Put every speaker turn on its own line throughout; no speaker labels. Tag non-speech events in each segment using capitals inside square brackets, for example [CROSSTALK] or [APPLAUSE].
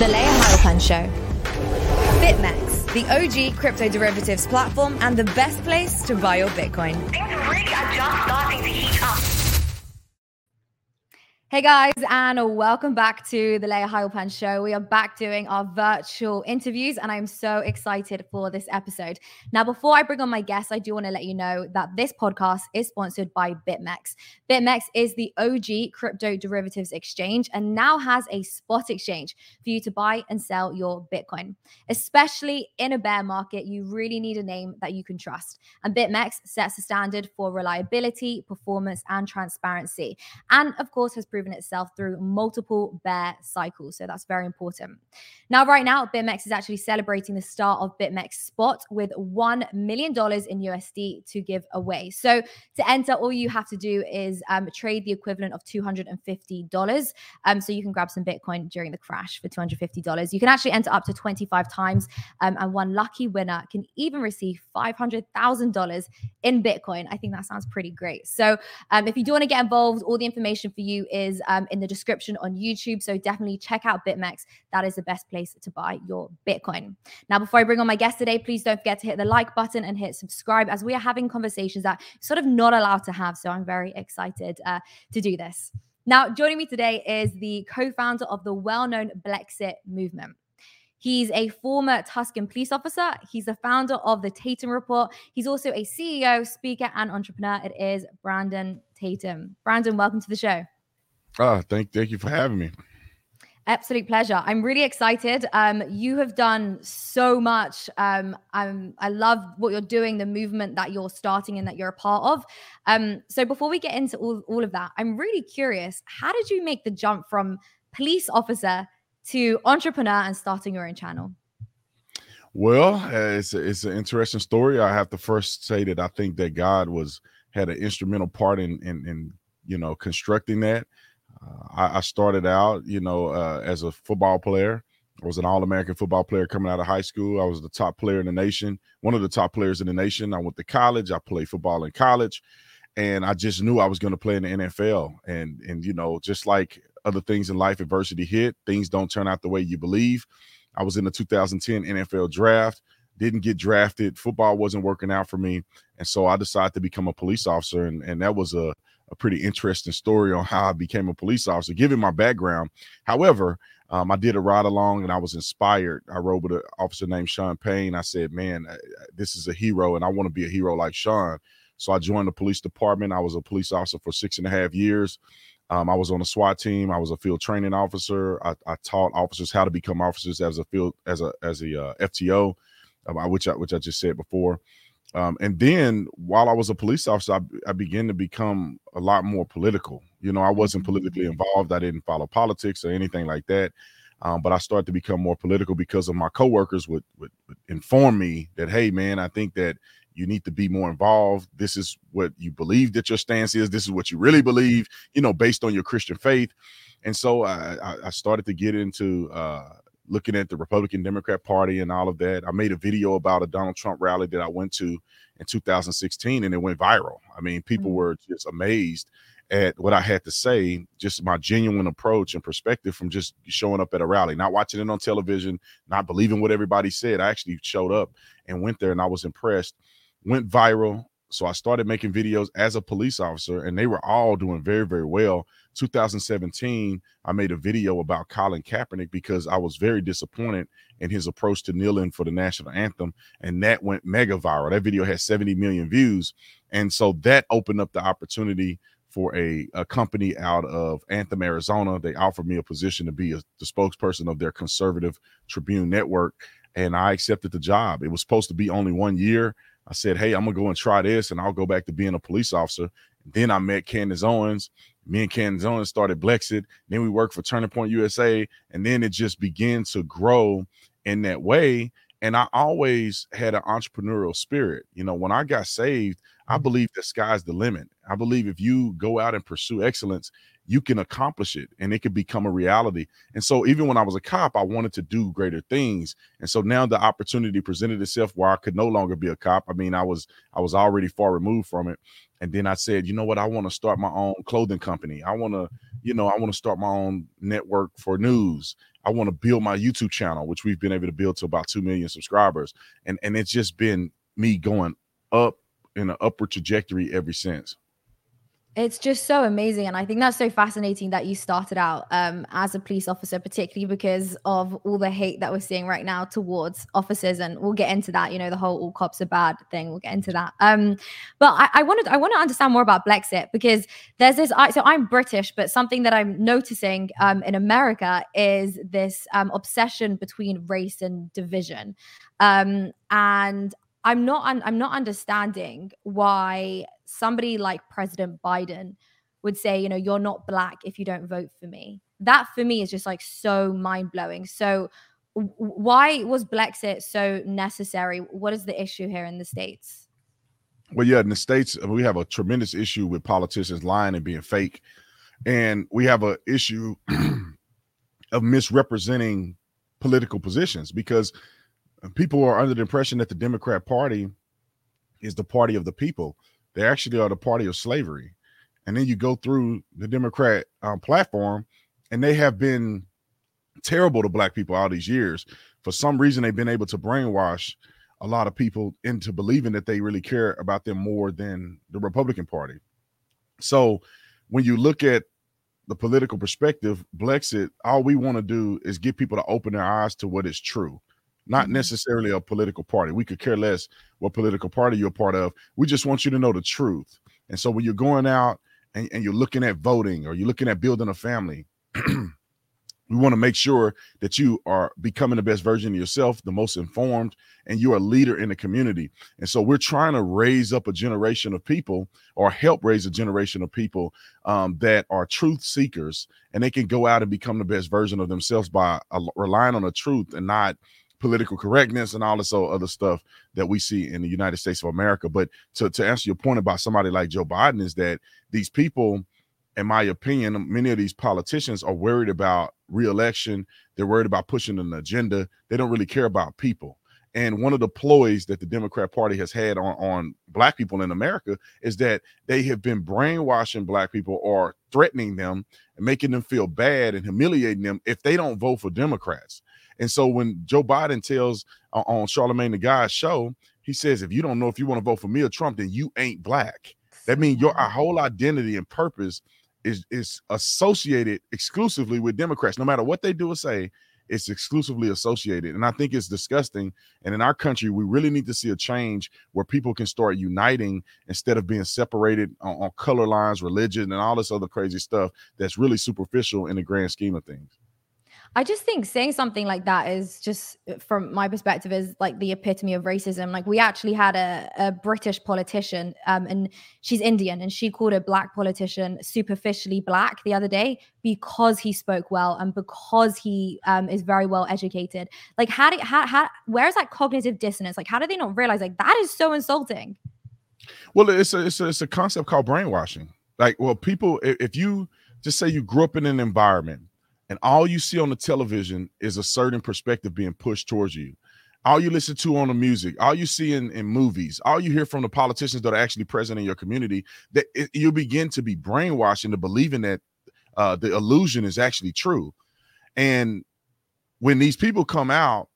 The Layah Heilpern Show. BitMEX, the OG crypto derivatives platform and the best place to buy your Bitcoin.
Things really are just starting to heat up.
Hey guys, and welcome back to the Layah Heilpern Show. We are back doing our virtual interviews, and I'm so excited for this episode. Now, before I bring on my guests, I do want to let you know that this podcast is sponsored by BitMEX. BitMEX is the OG crypto derivatives exchange and now has a spot exchange for you to buy and sell your Bitcoin. Especially in a bear market, you really need a name that you can trust. And BitMEX sets the standard for reliability, performance, and transparency. And of course, has proven itself through multiple bear cycles. So that's very important. Now, right now, BitMEX is actually celebrating the start of BitMEX Spot with $1 million in USD to give away. So to enter, all you have to do is um, trade the equivalent of $250. Um, so you can grab some Bitcoin during the crash for $250. You can actually enter up to 25 times, um, and one lucky winner can even receive $500,000 in Bitcoin. I think that sounds pretty great. So um, if you do want to get involved, all the information for you is is um, in the description on YouTube. So definitely check out BitMEX. That is the best place to buy your Bitcoin. Now, before I bring on my guest today, please don't forget to hit the like button and hit subscribe as we are having conversations that sort of not allowed to have. So I'm very excited uh, to do this. Now, joining me today is the co founder of the well known Blexit movement. He's a former Tucson police officer. He's the founder of the Tatum Report. He's also a CEO, speaker, and entrepreneur. It is Brandon Tatum. Brandon, welcome to the show.
Oh, thank thank you for having me.
Absolute pleasure. I'm really excited. Um, you have done so much. Um, I'm, I love what you're doing, the movement that you're starting and that you're a part of. Um, so before we get into all, all of that, I'm really curious. How did you make the jump from police officer to entrepreneur and starting your own channel?
Well, uh, it's a, it's an interesting story. I have to first say that I think that God was had an instrumental part in in, in you know constructing that. I, I, started out, you know, uh, as a football player. I was an All American football player coming out of high school. I was the top player in the nation, one of the top players in the nation. I went to college. I played football in college, and I just knew I was going to play in the NFL. And and you know, just like other things in life, adversity hit. Things don't turn out the way you believe. I was in the 2010 NFL draft. Didn't get drafted. Football wasn't working out for me, and so I decided to become a police officer. And and that was a a pretty interesting story on how I became a police officer, given my background. However, um, I did a ride along and I was inspired. I rode with an officer named Sean Payne. I said, man, this is a hero and I want to be a hero like Sean. So I joined the police department. I was a police officer for six and a half years. Um, I was on a SWAT team. I was a field training officer. I, I, taught officers how to become officers as a field as a as a uh, FTO, um, which I, which I just said before. Um, and then while I was a police officer, I, I, began to become a lot more political. You know, I wasn't politically mm-hmm. involved. I didn't follow politics or anything like that. Um, but I started to become more political because of my coworkers would, would, would inform me that, hey, man, I think that you need to be more involved. This is what you believe that your stance is. This is what you really believe, you know, based on your Christian faith. And so I, I started to get into uh, looking at the Republican Democrat Party and all of that. I made a video about a Donald Trump rally that I went to in 2016 and it went viral. I mean, people mm-hmm. were just amazed at what I had to say, just my genuine approach and perspective from just showing up at a rally, not watching it on television, not believing what everybody said. I actually showed up and went there and I was impressed. Went viral. So I started making videos as a police officer and they were all doing very, very well. 2017, I made a video about Colin Kaepernick because I was very disappointed in his approach to kneeling for the national anthem. And that went mega viral. That video had 70 million views. And so that opened up the opportunity for a, a company out of Anthem, Arizona. They offered me a position to be a, the spokesperson of their conservative Tribune network. And I accepted the job. It was supposed to be only one year. I said, Hey, I'm gonna go and try this and I'll go back to being a police officer. Then I met Candace Owens me and Candace Owens started Blexit. Then we worked for Turning Point USA, and then it just began to grow in that way. And I always had an entrepreneurial spirit. You know, when I got saved, I mm-hmm. believe the sky's the limit. I believe if you go out and pursue excellence, you can accomplish it and it could become a reality. And so even when I was a cop, I wanted to do greater things. And so now the opportunity presented itself where I could no longer be a cop. I mean, I was I was already far removed from it. And then I said, you know what? I want to start my own clothing company. I want to, you know, I want to start my own network for news. I want to build my YouTube channel, which we've been able to build to about 2 million subscribers. And and it's just been me going up in an upward trajectory ever since.
It's just so amazing. And I think that's so fascinating that you started out um, as a police officer, particularly because of all the hate that we're seeing right now towards officers. And we'll get into that, you know, the whole all cops are bad thing. We'll get into that. Um, but I, I wanted I want to understand more about Blexit because there's this I, so I'm British, but something that I'm noticing um, in America is this um, obsession between race and division. Um, and I'm not un- I'm not understanding why somebody like President Biden would say, you know, you're not black if you don't vote for me. That for me is just like so mind blowing. So why was Blexit so necessary? What is the issue here in the states?
Well, yeah, in the states uh, we have a tremendous issue with politicians lying and being fake, and we have an issue [CLEARS THROAT] of misrepresenting political positions because people are under the impression that the Democrat Party is the party of the people. They actually are the party of slavery. And then you go through the Democrat um, platform, and they have been terrible to black people all these years. For some reason, they've been able to brainwash a lot of people into believing that they really care about them more than the Republican Party. So when you look at the political perspective, Blexit, all we want to do is get people to open their eyes to what is true not mm-hmm. necessarily a political party. We could care less what political party you're part of. We just want you to know the truth. And so when you're going out and, and you're looking at voting or you're looking at building a family, [CLEARS THROAT] we want to make sure that you are becoming the best version of yourself, the most informed, and you're a leader in the community. And so we're trying to raise up a generation of people or help raise a generation of people um, that are truth seekers and they can go out and become the best version of themselves by uh, relying on the truth and not political correctness and all this other stuff that we see in the United States of America. But to, to answer your point about somebody like Joe Biden is that these people, in my opinion, many of these politicians are worried about reelection. They're worried about pushing an agenda. They don't really care about people. And one of the ploys that the Democrat Party has had on, on black people in America is that they have been brainwashing black people or threatening them and making them feel bad and humiliating them if they don't vote for Democrats. And so when Joe Biden tells uh, on Charlamagne the God's show, he says, if you don't know if you want to vote for me or Trump, then you ain't black. That means your our whole identity and purpose is is associated exclusively with Democrats. No matter what they do or say, it's exclusively associated. And I think it's disgusting. And in our country, we really need to see a change where people can start uniting instead of being separated on, on color lines, religion, and all this other crazy stuff that's really superficial in the grand scheme of things.
I just think saying something like that is just, uh, from my perspective, is like the epitome of racism. Like we actually had a, a British politician, um, and she's Indian, and she called a black politician superficially black the other day because he spoke well and because he um, is very well educated. Like, how do how how where's that cognitive dissonance? Like, how do they not realize like that is so insulting?
Well, it's a it's a, it's a concept called brainwashing. Like, well, people, if you just say you grew up in an environment and all you see on the television is a certain perspective being pushed towards you. All you listen to on the music all you see in, in movies all you hear from the politicians that are actually present in your community that it, you begin to be brainwashed into believing that uh, the illusion is actually true. And when these people come out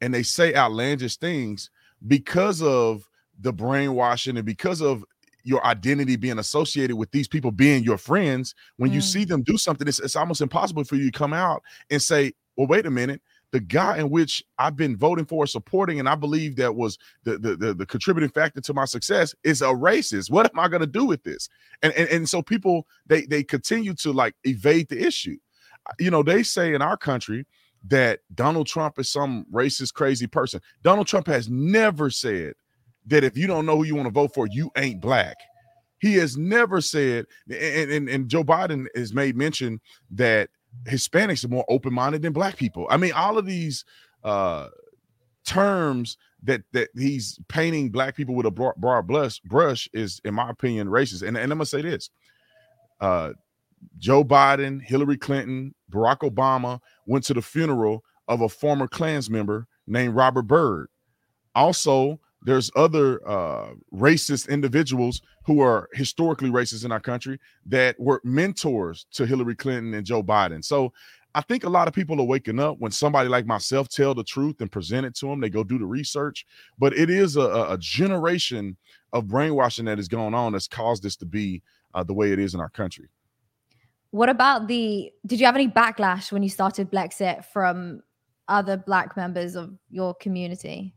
and they say outlandish things because of the brainwashing and because of your identity being associated with these people being your friends when mm. you see mm. them do something it's, it's almost impossible for you to come out and say well wait a minute the guy in which I've been voting for, supporting, and I believe that was the the, the, the contributing factor to my success is a racist. What am I going to do with this? And, and and so people they they continue to like evade the issue. You know, they say in our country that Donald Trump is some racist, crazy person. Donald Trump has never said that if you don't know who you want to vote for, you ain't black. He has never said, and, and, and Joe Biden has made mention that Hispanics are more open minded than black people. I mean, all of these uh, terms that that he's painting black people with a broad, broad brush brush is, in my opinion, racist. And, and I'm gonna say this: uh, Joe Biden, Hillary Clinton, Barack Obama went to the funeral of a former Klans member named Robert Byrd. Also, there's other uh, racist individuals who are historically racist in our country that were mentors to Hillary Clinton and Joe Biden. So I think a lot of people are waking up when somebody like myself tell the truth and present it to them. They go do the research, but it is a, a generation of brainwashing that is going on that's caused this to be uh, the way it is in our country.
What about the? Did you have any backlash when you started Blexit from other Black members of your community?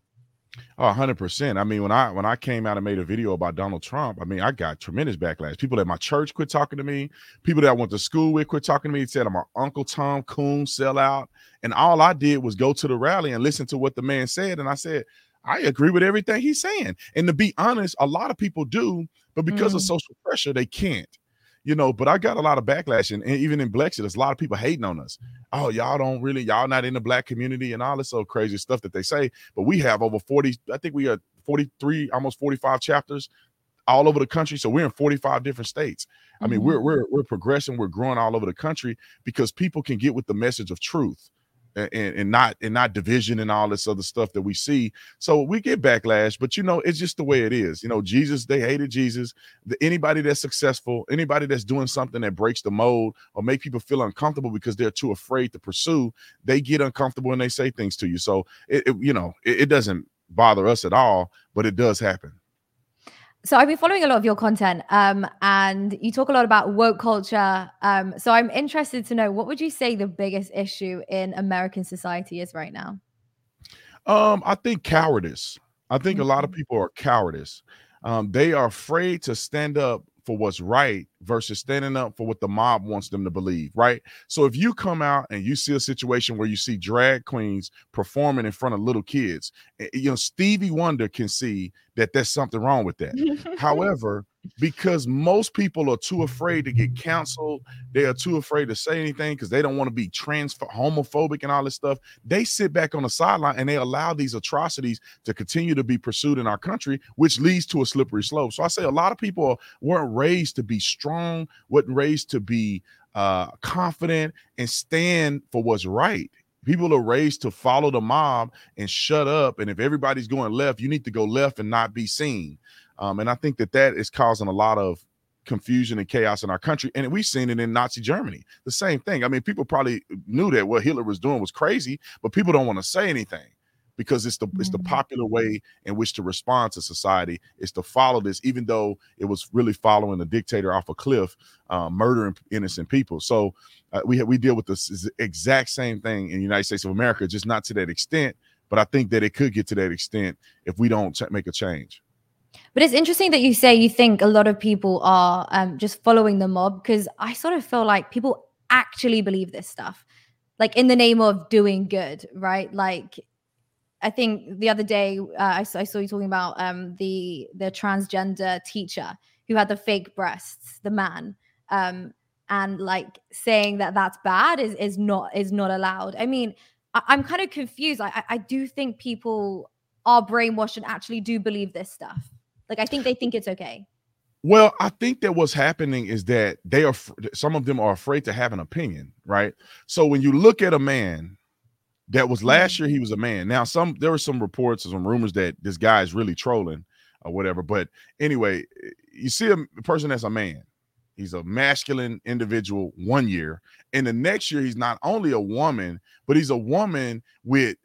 Oh, 100%. I mean, when I when I came out and made a video about Donald Trump, I mean, I got tremendous backlash. People at my church quit talking to me. People that I went to school with quit talking to me. Said I'm an Uncle Tom Coon sellout. And all I did was go to the rally and listen to what the man said. And I said, I agree with everything he's saying. And to be honest, a lot of people do, but because mm. of social pressure, they can't you know, but I got a lot of backlash, and, and, even in Blexit, there's a lot of people hating on us. Oh, y'all don't really, y'all not in the black community and all this so crazy stuff that they say. But we have over 40, I think we are 43, almost 45 chapters all over the country. So we're in 45 different states. I mean, mm-hmm. we're we're we're progressing, we're growing all over the country because people can get with the message of truth and, and not and not division and all this other stuff that we see. So we get backlash, but you know, it's just the way it is. You know, Jesus, they hated Jesus. The, anybody that's successful, anybody that's doing something that breaks the mold or make people feel uncomfortable because they're too afraid to pursue, they get uncomfortable and they say things to you. So it, it you know, it, it doesn't bother us at all, but it does happen
so I've been following a lot of your content, um, and you talk a lot about woke culture. Um, so I'm interested to know what would you say the biggest issue in American society is right now?
Um, I think cowardice. I think mm-hmm. a lot of mm-hmm. people are cowardice. Um, they are afraid to stand up for what's right versus standing up for what the mob wants them to believe, right? So if you come out and you see a situation where you see drag queens performing in front of little kids, eh, you know, Stevie Wonder can see that there's something wrong with that. [LAUGHS] However, because most people are too afraid to get canceled. They are too afraid to say anything because they don't want to be trans homophobic and all this stuff. They sit back on the sideline and they allow these atrocities to continue to be pursued in our country, which leads to a slippery slope. So I say a lot of people weren't raised to be strong, weren't raised to be uh, confident and stand for what's right. People are raised to follow the mob and shut up. And if everybody's going left, you need to go left and not be seen. Um, and I think that that is causing a lot of confusion and chaos in our country. And we've seen it in Nazi Germany. The same thing. I mean, people probably knew that what Hitler was doing was crazy, but people don't want to say anything because it's the it's the mm-hmm. popular way in which to respond to society is to follow this, even though it was really following a dictator off a cliff, uh, murdering innocent people. So uh, we we deal with this exact same thing in the United States of America, just not to that extent. But I think that it could get to that extent if we don't make a change.
But it's interesting that you say you think a lot of people are um, just following the mob because I sort of feel like people actually believe this stuff, like in the name of doing good, right? Like, I think the other day uh, I, I, saw you talking about um, the the transgender teacher who had the fake breasts, the man, um, and like saying that that's bad is is not is not allowed. I mean, I, am kind of confused. I, I do think people are brainwashed and actually do believe this stuff. Like I think they think it's okay.
Well, I think that what's happening is that they are some of them are afraid to have an opinion, right? So when you look at a man that was mm-hmm. last year, he was a man. Now, some there were some reports, and some rumors that this guy is really trolling or whatever. But anyway, you see a person that's a man, he's a masculine individual one year, and the next year he's not only a woman, but he's a woman with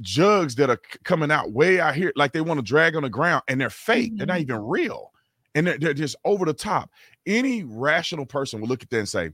jugs that are coming out way out here, like they want to drag on the ground, and they're fake. Mm-hmm. They're not mm-hmm. even real, and they're, they're just over the top. Any rational person will look at that and say,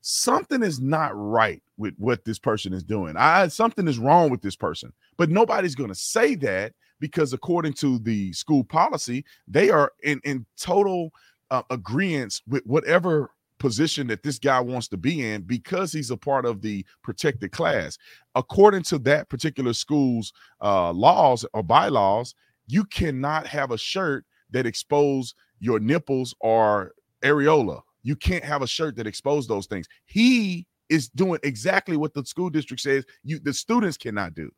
something is not right with what this person is doing. I something is wrong with this person, but nobody's going to say that because according to the school policy, they are in in total uh, agreement with whatever position that this guy wants to be in because he's a part of the protected class. According to that particular school's uh, laws or bylaws, you cannot have a shirt that expose your nipples or areola. You can't have a shirt that expose those things. He is doing exactly what the school district says you the students cannot do.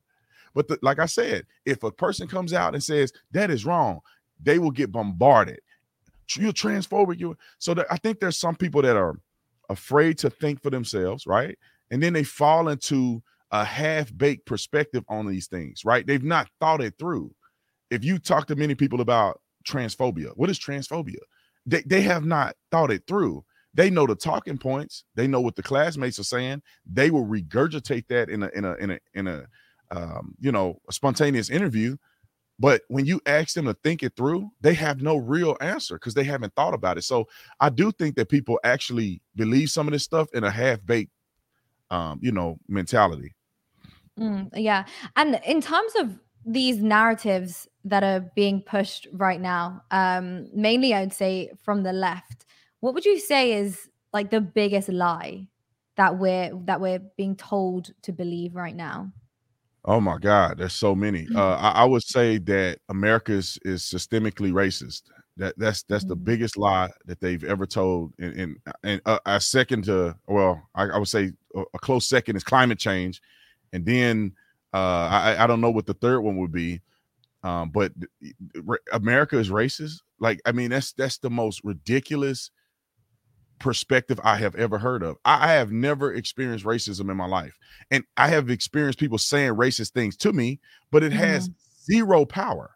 But the, like I said, if a person comes out and says that is wrong, they will get bombarded. You're transphobic. You so that I think there's some people that are afraid to think for themselves, right? And then they fall into a half-baked perspective on these things, right? They've not thought it through. If you talk to many people about transphobia, what is transphobia? They, they have not thought it through. They know the talking points. They know what the classmates are saying. They will regurgitate that in a in a in a in a um, you know a spontaneous interview. But when you ask them to think it through, they have no real answer because they haven't thought about it. So I do think that people actually believe some of this stuff in a half baked, um, you know, mentality.
Mm, yeah, and in terms of these narratives that are being pushed right now, um, mainly I'd say from the left, what would you say is like the biggest lie that we're that we're being told to believe right now?
Oh my God, there's so many.
Mm-hmm.
Uh, I, I, would say that America is, is systemically racist. That that's that's the
Mhm.
biggest lie that they've ever told. And and, and uh, a second to well, I, I would say a, a close second is climate change, and then uh, I I don't know what the third one would be. Um, but r- America is racist. Like I mean, that's that's the most ridiculous perspective I have ever heard of. I, have never experienced racism in my life. And I have experienced people saying racist things to me, but it has zero power.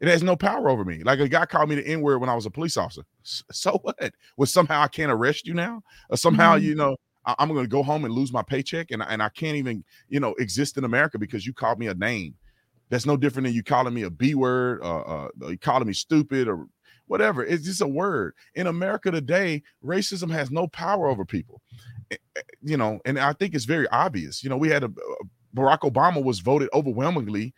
It has no power over me. Like a guy called me the N word when I was a police officer. So [LAUGHS] what? Well, somehow I can't arrest you now? Or somehow,
Mhm.
you know, I- I'm going to go home and lose my paycheck and, I- and I can't even, you know, exist in America because you called me a name. That's no different than you calling me a B word, uh, uh, you calling me stupid or whatever. It's just a word. In America today, racism has no power over people. Eh, eh, You know, and I think it's very obvious. You know, we had a Barack Obama was voted overwhelmingly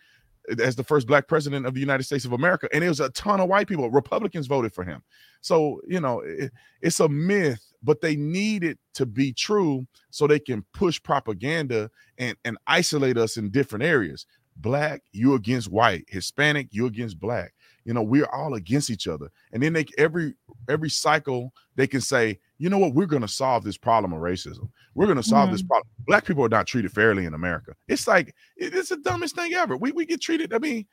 as the first black president of the United States of America, and it was a ton of white people. Republicans voted for him. So you know, it, it's a myth, but they need it to be true so they can push propaganda and and isolate us in different areas. Black, you against white. Hispanic, you against black. You know, we're all against each other. And then they every every cycle they can say, you know what, we're going to solve this problem of racism. We're going to solve this problem. Black people are not treated fairly in America. It's like it's the dumbest thing ever. We we get treated. I mean,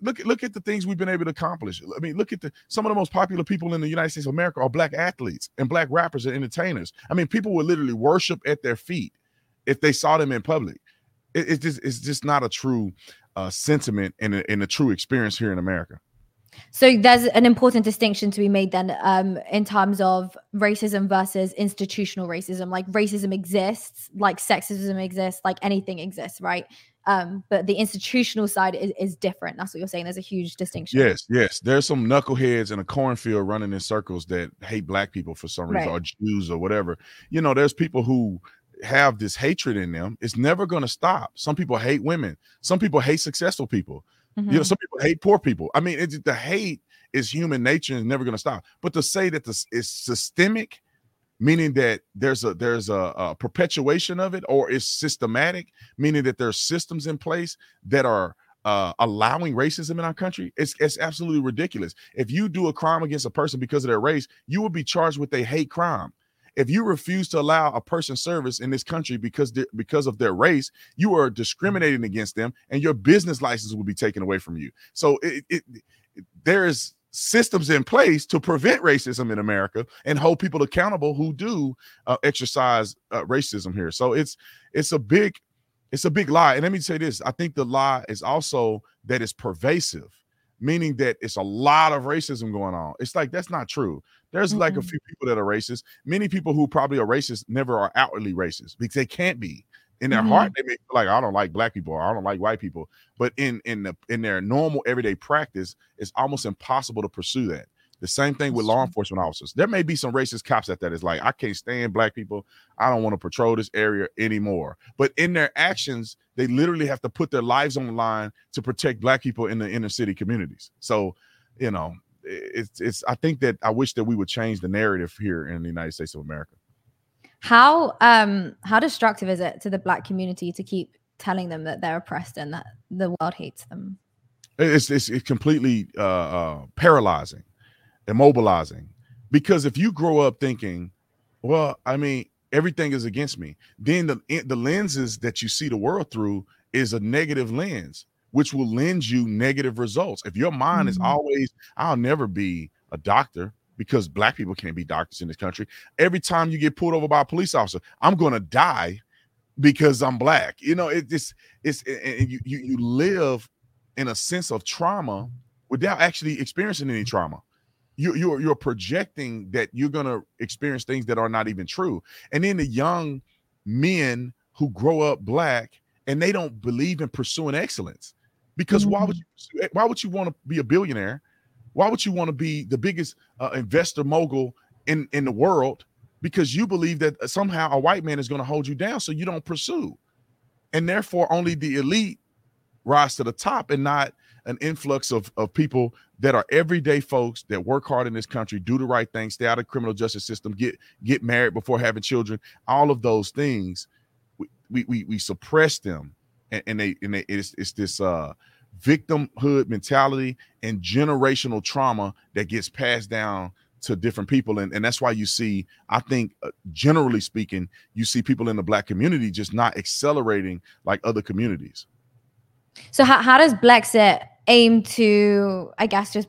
look at look at the things we've been able to accomplish. I mean, look at the some of the most popular people in the United States of America are black athletes and black rappers and entertainers. I mean, people would literally worship at their feet if they saw them in public. It, it's just it's just not a true uh, sentiment and a, and a true experience here in America.
So there's an important distinction to be made then um, in terms of racism versus institutional racism. Like racism exists, like sexism exists, like anything exists, right? Um, but the institutional side is, is different. That's what you're saying. There's a huge distinction.
Yes, yes. There's some knuckleheads in a cornfield running in circles that hate black people for some reason,
Right.
or Jews or whatever. You know, there's people who have this hatred in them. It's never going to stop. Some people hate women. Some people hate successful people. You know,
Mhm.
some people hate poor people. I mean, it's, the hate is human nature and is never going to stop. But to say that this is systemic, meaning that there's a there's a, a perpetuation of it, or is systematic, meaning that there's systems in place that are uh, allowing racism in our country, it's it's absolutely ridiculous. If you do a crime against a person because of their race, you will be charged with a hate crime. If you refuse to allow a person service in this country because because of their race, you are discriminating against them, and your business license will be taken away from you. So it, it, it there is systems in place to prevent racism in America and hold people accountable who do uh, exercise uh, racism here. So it's it's a big it's a big lie. And let me say this: I think the lie is also that it's pervasive, meaning that it's a lot of racism going on. It's like that's not true. There's like a few people that are racist. Many people who probably are racist never are outwardly racist because they can't be. In their
Mhm.
heart, they may feel like I don't like black people I don't like white people. But in in the in their normal everyday practice, it's almost impossible to pursue that. The same thing with law enforcement officers. There may be some racist cops at that is like, I can't stand black people. I don't want to patrol this area anymore. But in their actions, they literally have to put their lives on the line to protect black people in the inner city communities. So, you know, it's it's I think that I wish that we would change the narrative here in the United States of America.
How um how destructive is it to the black community to keep telling them that they're oppressed and that the world hates them?
It's it's, it's completely uh, uh, paralyzing, immobilizing. Because if you grow up thinking, well, I mean, everything is against me, then the the lenses that you see the world through is a negative lens. Which will lend you negative results. If your mind is
Mhm.
always, I'll never be a doctor because black people can't be doctors in this country. Every time you get pulled over by a police officer, I'm going to die because I'm black. You know, it just it's and and you, you you live in a sense of trauma without actually experiencing any trauma. You you're you're projecting that you're gonna experience things that are not even true. And then the young men who grow up black and they don't believe in pursuing excellence. Because why would you pursue- why would you want to be a billionaire? Why would you want to be the biggest uh, investor mogul in in the world? Because you believe that uh, somehow a white man is going to hold you down, so you don't pursue, and therefore only the elite rise to the top, and not an influx of of people that are everyday folks that work hard in this country, do the right thing, stay out of criminal justice system, get get married before having children. All of those things, we we we, we suppress them, and, and they and they it's, it's this uh victimhood mentality and generational trauma that gets passed down to different people and, and that's why you see i think uh, generally speaking you see people in the black community just not accelerating like other communities
So how, how does Blexit aim to, I guess, just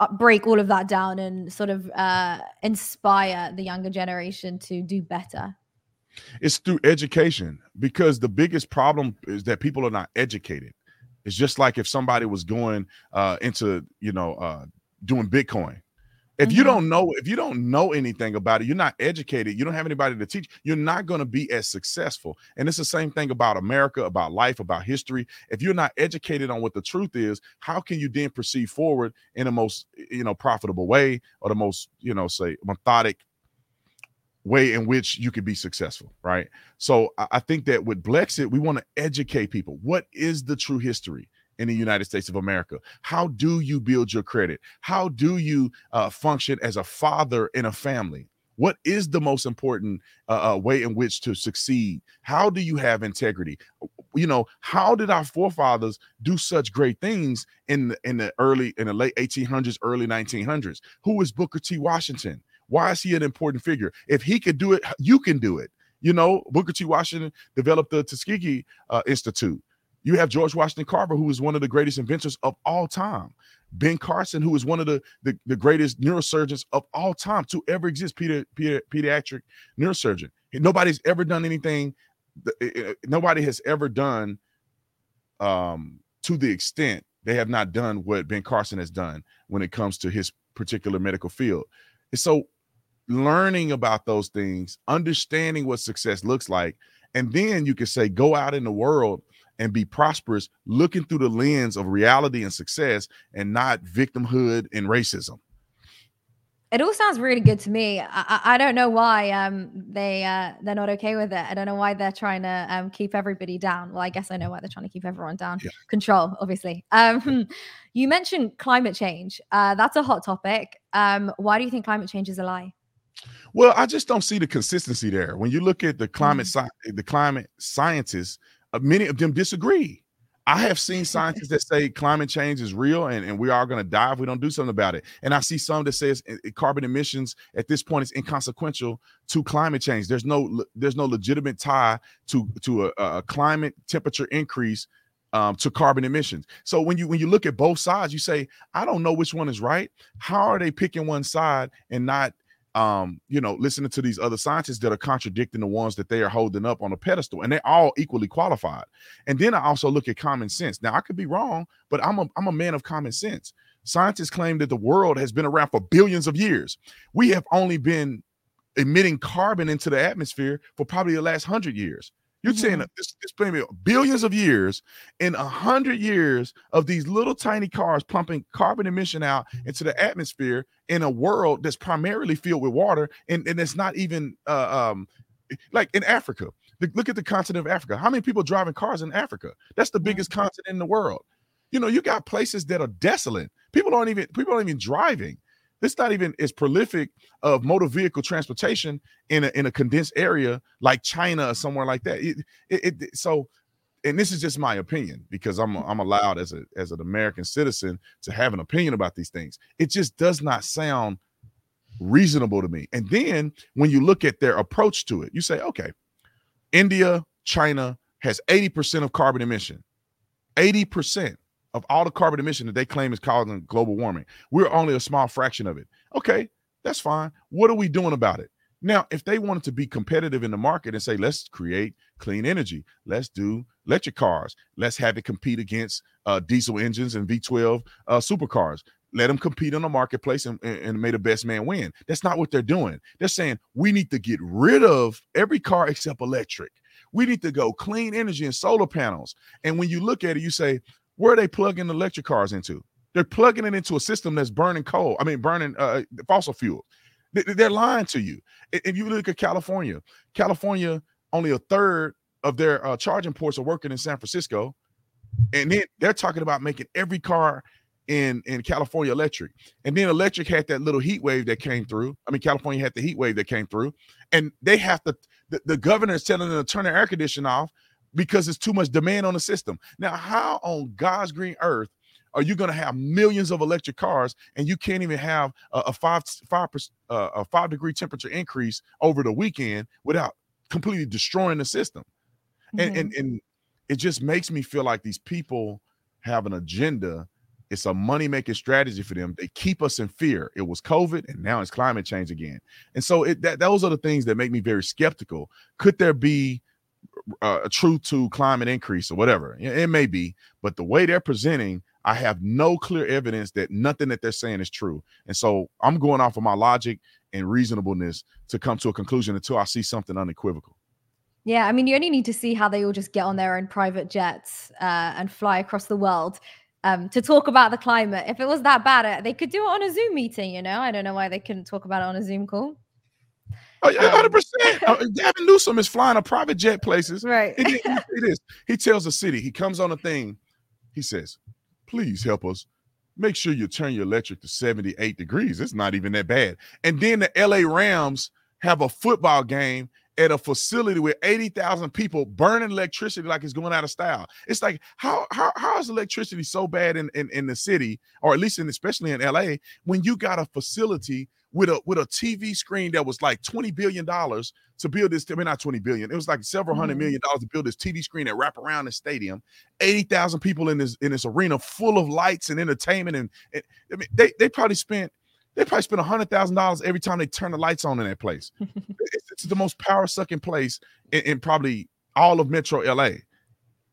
uh, break all of that down and sort of uh, inspire the younger generation to do better?
It's through education because the biggest problem is that people are not educated. It's just like if somebody was going uh into you know uh doing bitcoin. If you
Mhm.
don't know if you don't know anything about it you're not educated you don't have anybody to teach you're not going to be as successful. And it's the same thing about america about life about history. If you're not educated on what the truth is how can you then proceed forward in the most you know profitable way or the most you know say methodic way in which you could be successful, right? So I, think that with Blexit, we want to educate people. What is the true history in the United States of America? How do you build your credit? How do you uh, function as a father in a family? What is the most important uh, uh, way in which to succeed? How do you have integrity? You know, how did our forefathers do such great things in the, in the early in the late 1800s, early 1900s? Who is Booker T. Washington? Why is he an important figure? If he could do it, you can do it. You know, Booker T. Washington developed the Tuskegee uh, Institute. You have George Washington Carver, who is one of the greatest inventors of all time. Ben Carson, who is one of the, the, the greatest neurosurgeons of all time to ever exist, pedi- pedi- pediatric neurosurgeon. Nobody's ever done anything. th- Nobody has ever done um, to the extent they have not done what Ben Carson has done when it comes to his particular medical field. And so learning about those things, understanding what success looks like, and then you can say, go out in the world and be prosperous, looking through the lens of reality and success and not victimhood and racism.
It all sounds really good to me. I, I, don't know why um they uh they're not okay with it. I don't know why they're trying to um keep everybody down. Well, I guess I know why they're trying to keep everyone down.
Yeah.
Control, obviously. Um, [LAUGHS] you mentioned climate change. Uh, that's a hot topic. Um, why do you think climate change is a lie?
Well, I just don't see the consistency there. When you look at the climate sci- the climate scientists, uh, many of them disagree. I have seen [LAUGHS] scientists that say climate change is real and, and we are going to die if we don't do something about it. And I see some that says uh, uh, carbon emissions at this point is inconsequential to climate change. There's no there's no legitimate tie to to a, a climate temperature increase um, to carbon emissions. So when you when you look at both sides, you say, I don't know which one is right. How are they picking one side and not um, you know, listening to these other scientists that are contradicting the ones that they are holding up on a pedestal, and they're all equally qualified. And then I also look at common sense. Now I could be wrong, but I'm a I'm a man of common sense. Scientists claim that the world has been around for billions of years. We have only been emitting carbon into the atmosphere for probably the last hundred years. You're saying
Mhm.
that this, this been billions of years, in a hundred years of these little tiny cars pumping carbon emission out into the atmosphere in a world that's primarily filled with water, and, and it's not even uh, um like in Africa. Look- Look at the continent of Africa. How many people driving cars in Africa? That's the biggest continent in the world. You know, you got places that are desolate. People aren't even people aren't even driving. This not even as prolific of motor vehicle transportation in a in a condensed area like China or somewhere like that. It, it, it- so, and this is just my opinion because I'm I'm allowed as a as an American citizen to have an opinion about these things. It just does not sound reasonable to me. And then when you look at their approach to it, you say, okay, India, China has 80% of carbon emission. 80% of all the carbon emission that they claim is causing global warming. We're only a small fraction of it. Okay, that's fine. What are we doing about it? Now, if they wanted to be competitive in the market and say, let's create clean energy, let's do electric cars, let's have it compete against uh, diesel engines and V12 uh, supercars. Let them compete in the marketplace and, and, may the best man win. That's not what they're doing. They're saying we need to get rid of every car except electric. We need to go clean energy and solar panels. And when you look at it, you say, where are they plugging electric cars into? They're plugging it into a system that's burning coal. I mean, burning uh, fossil fuel. They're lying to you. If you look at California, California, only a third of their uh, charging ports are working in San Francisco, and then they're talking about making every car in in California electric. And then electric had that little heat wave that came through. I mean, California had the heat wave that came through, and they have to. The, the governor is telling them to turn their air conditioning off because it's too much demand on the system. Now, how on God's green earth are you going to have millions of electric cars and you can't even have a, a five five uh, a five degree temperature increase over the weekend without completely destroying the system? Mm-hmm. And, and and it just makes me feel like these people have an agenda. It's a money making strategy for them. They keep us in fear. It was COVID, and now it's climate change again. And so it, that those are the things that make me very skeptical. Could there be uh, a truth to climate increase or whatever? It may be, but the way they're presenting I have no clear evidence that nothing that they're saying is true. And so I'm going off of my logic and reasonableness to come to a conclusion until I see something unequivocal.
Yeah, I mean, you only need to see how they all just get on their own private jets uh, and fly across the world um, to talk about the climate. If it was that bad, uh, they could do it on a Zoom meeting. You know, I don't know why they couldn't talk about it on a Zoom call.
Oh, um, hundred percent. [LAUGHS] Uh, Gavin Newsom is flying a private jet places.
Right.
It, it, it is. He tells the city. He comes on a thing. He says, please help us. Make sure you turn your electric to 78 degrees. It's not even that bad. And then the LA Rams have a football game at a facility with 80,000 people burning electricity like it's going out of style. It's like how how how is electricity so bad in, in, in the city, or at least in especially in LA, when you got a facility with a with a TV screen that was like 20 billion dollars to build this. I mean, not 20 billion. It was like several hundred mm-hmm. million dollars to build this TV screen that wrap around the stadium. 80,000 people in this in this arena full of lights and entertainment. And, and I mean, they they probably spent they probably spent a hundred thousand dollars every time they turn the lights on in that place. [LAUGHS] it's, it's, the most power sucking place in, in, probably all of Metro LA.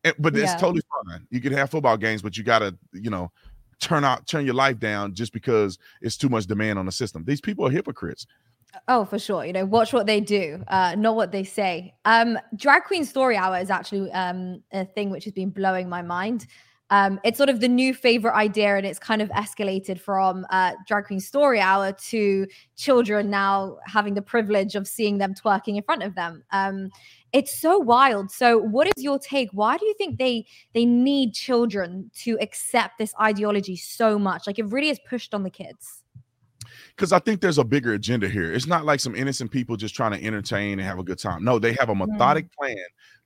And, but yeah. it's totally fine. You can have football games, but you gotta, you know, turn out turn your life down just because it's too much demand on the system. These people are hypocrites.
Oh, for sure. You know, watch what they do, uh, not what they say. Um, Drag Queen Story Hour is actually um, a thing which has been blowing my mind. Um, it's sort of the new favorite idea, and it's kind of escalated from uh, Drag Queen Story Hour to children now having the privilege of seeing them twerking in front of them. Um, it's so wild. So, what is your take? Why do you think they they need children to accept this ideology so much? Like, it really is pushed on the kids
because I think there's a bigger agenda here. It's not like some innocent people just trying to entertain and have a good time. No, they have a mm. methodic plan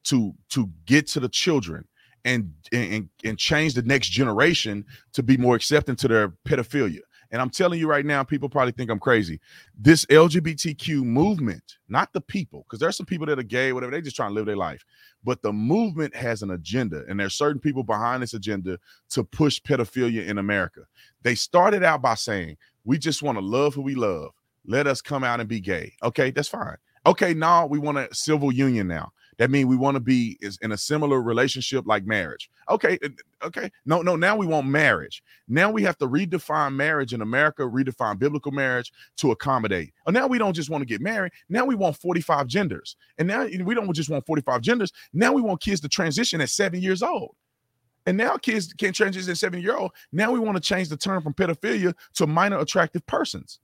to to get to the children and and and change the next generation to be more accepting to their pedophilia. And I'm telling you right now, people probably think I'm crazy. This LGBTQ movement, not the people, because there's some people that are gay, whatever, they just trying to live their life. But the movement has an agenda, and there's certain people behind this agenda to push pedophilia in America. They started out by saying we just want to love who we love. Let us come out and be gay. Okay, that's fine. Okay, now we want a civil union now. That means we want to be is in a similar relationship like marriage. Okay, okay. No, no, now we want marriage. Now we have to redefine marriage in America, redefine biblical marriage to accommodate. And now we don't just want to get married. Now we want 45 genders. And now we don't just want 45 genders. Now we want kids to transition at seven years old. And now kids can't transition seven year old. Now we want to change the term from pedophilia to minor attractive persons.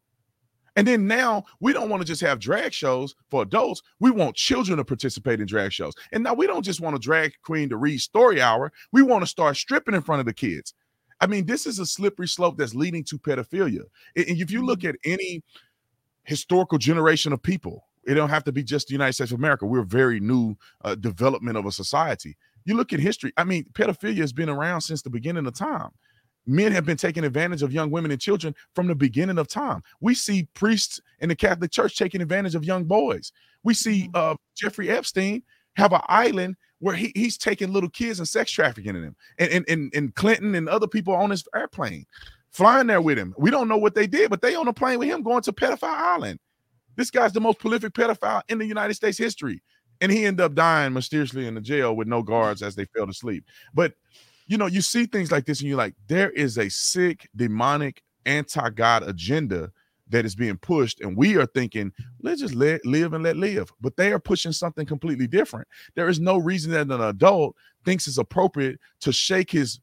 And then now we don't want to just have drag shows for adults. We want children to participate in drag shows. And now we don't just want a drag queen to read story hour. We want to start stripping in front of the kids. I mean, this is a slippery slope that's leading to pedophilia. And if you look at any historical generation of people, it don't have to be just the United States of America. We're a very new uh, development of a society. You look at history. I mean, pedophilia has been around since the beginning of time. Men have been taking advantage of young women and children from the beginning of time. We see priests in the Catholic Church taking advantage of young boys. We see mm-hmm. uh, Jeffrey Epstein have an island where he, he's taking little kids and sex trafficking in them, and, and and and Clinton and other people on his airplane flying there with him. We don't know what they did, but they on a plane with him going to Pedophile Island. This guy's the most prolific pedophile in the United States history. And he ended up dying mysteriously in the jail with no guards as they fell asleep. But you know, you see things like this, and you're like, there is a sick, demonic, anti-God agenda that is being pushed, and we are thinking, let's just let live and let live. But they are pushing something completely different. There is no reason that an adult thinks it's appropriate to shake his,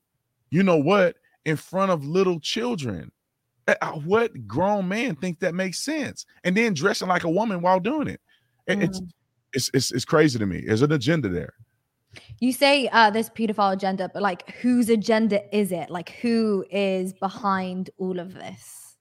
you know what, in front of little children. Uh, uh, What grown man thinks that makes sense? And then dressing like a woman while doing it. It- It's
Mm.
it's it's it's crazy to me. There's an agenda there.
You say uh, this pedophile agenda, but like, whose agenda is it? Like, who is behind all of this?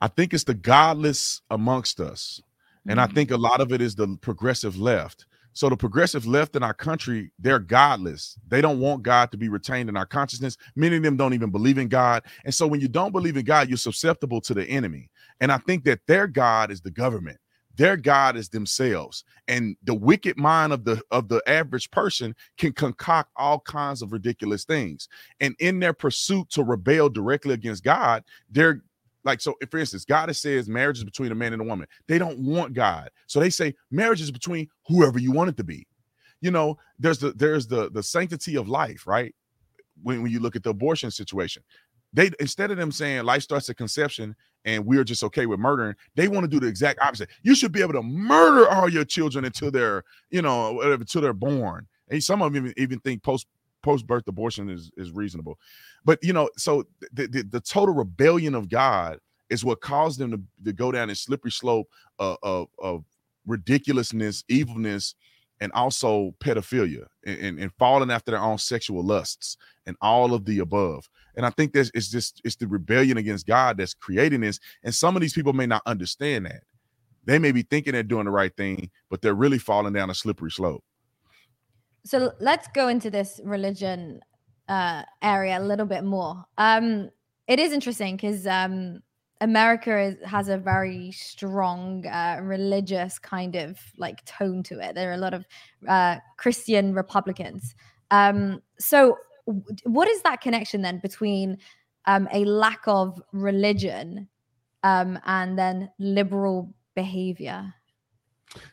I think it's the godless amongst us. And I
Mhm.
think a lot of it is the progressive left. So the progressive left in our country, they're godless. They don't want God to be retained in our consciousness. Many of them don't even believe in God. And so when you don't believe in God, you're susceptible to the enemy. And I think that their God is the government. Their God is themselves. And the wicked mind of the of the average person can concoct all kinds of ridiculous things. And in their pursuit to rebel directly against God, they're like so for instance god says marriage is between a man and a woman they don't want god so they say marriage is between whoever you want it to be you know there's the there's the the sanctity of life right when, when you look at the abortion situation they instead of them saying life starts at conception and we're just okay with murdering they want to do the exact opposite. You should be able to murder all your children until they're you know whatever until they're born. And some of them even, even think post post birth abortion is is reasonable. But you know so the, the, the total rebellion of god is what caused them to, to go down a slippery slope of, of, of ridiculousness evilness and also pedophilia and, and, and falling after their own sexual lusts and all of the above. And i think that's it's just it's the rebellion against god that's creating this and some of these people may not understand that. They may be thinking they're doing the right thing but they're really falling down a slippery slope.
So let's go into this religion uh area a little bit more. Um it is interesting because um america is, has a very strong uh religious kind of like tone to it. There are a lot of uh christian republicans. Um so w- what is that connection then between um a lack of religion um and then liberal behavior?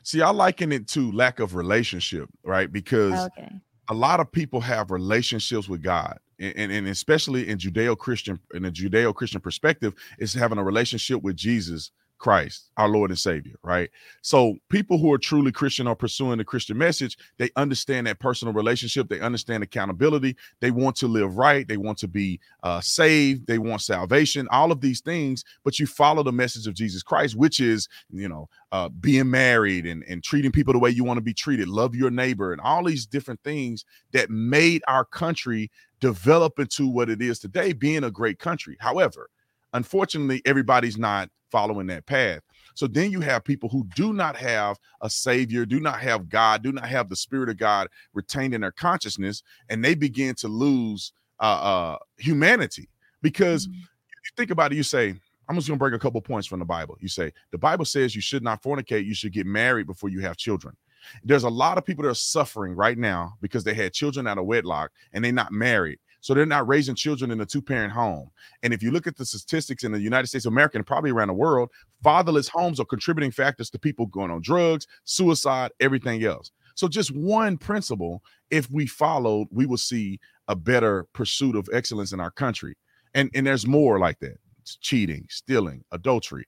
See i liken it to lack of relationship right? Because
okay.
a lot of people have relationships with God, and, and, especially in Judeo-Christian, in a Judeo-Christian perspective, is having a relationship with Jesus Christ, our Lord and Savior, right? So people who are truly Christian are pursuing the Christian message. They understand that personal relationship. They understand accountability. They want to live right. They want to be uh, saved. They want salvation. All of these things, but you follow the message of Jesus Christ, which is, you know, uh, being married and, and treating people the way you want to be treated, love your neighbor, and all these different things that made our country develop into what it is today, being a great country. However, unfortunately, everybody's not following that path. So then you have people who do not have a savior, do not have God, do not have the spirit of God retained in their consciousness, and they begin to lose uh, uh, humanity because
Mhm.
you think about it, you say, I'm just gonna bring a couple points from the Bible. You say the Bible says you should not fornicate, you should get married before you have children. There's a lot of people that are suffering right now because they had children out of wedlock and they're not married. So they're not raising children in a two-parent home. And if you look at the statistics in the United States of America and probably around the world, fatherless homes are contributing factors to people going on drugs, suicide, everything else. So just one principle, if we followed, we will see a better pursuit of excellence in our country. And and there's more like that. It's cheating, stealing, adultery.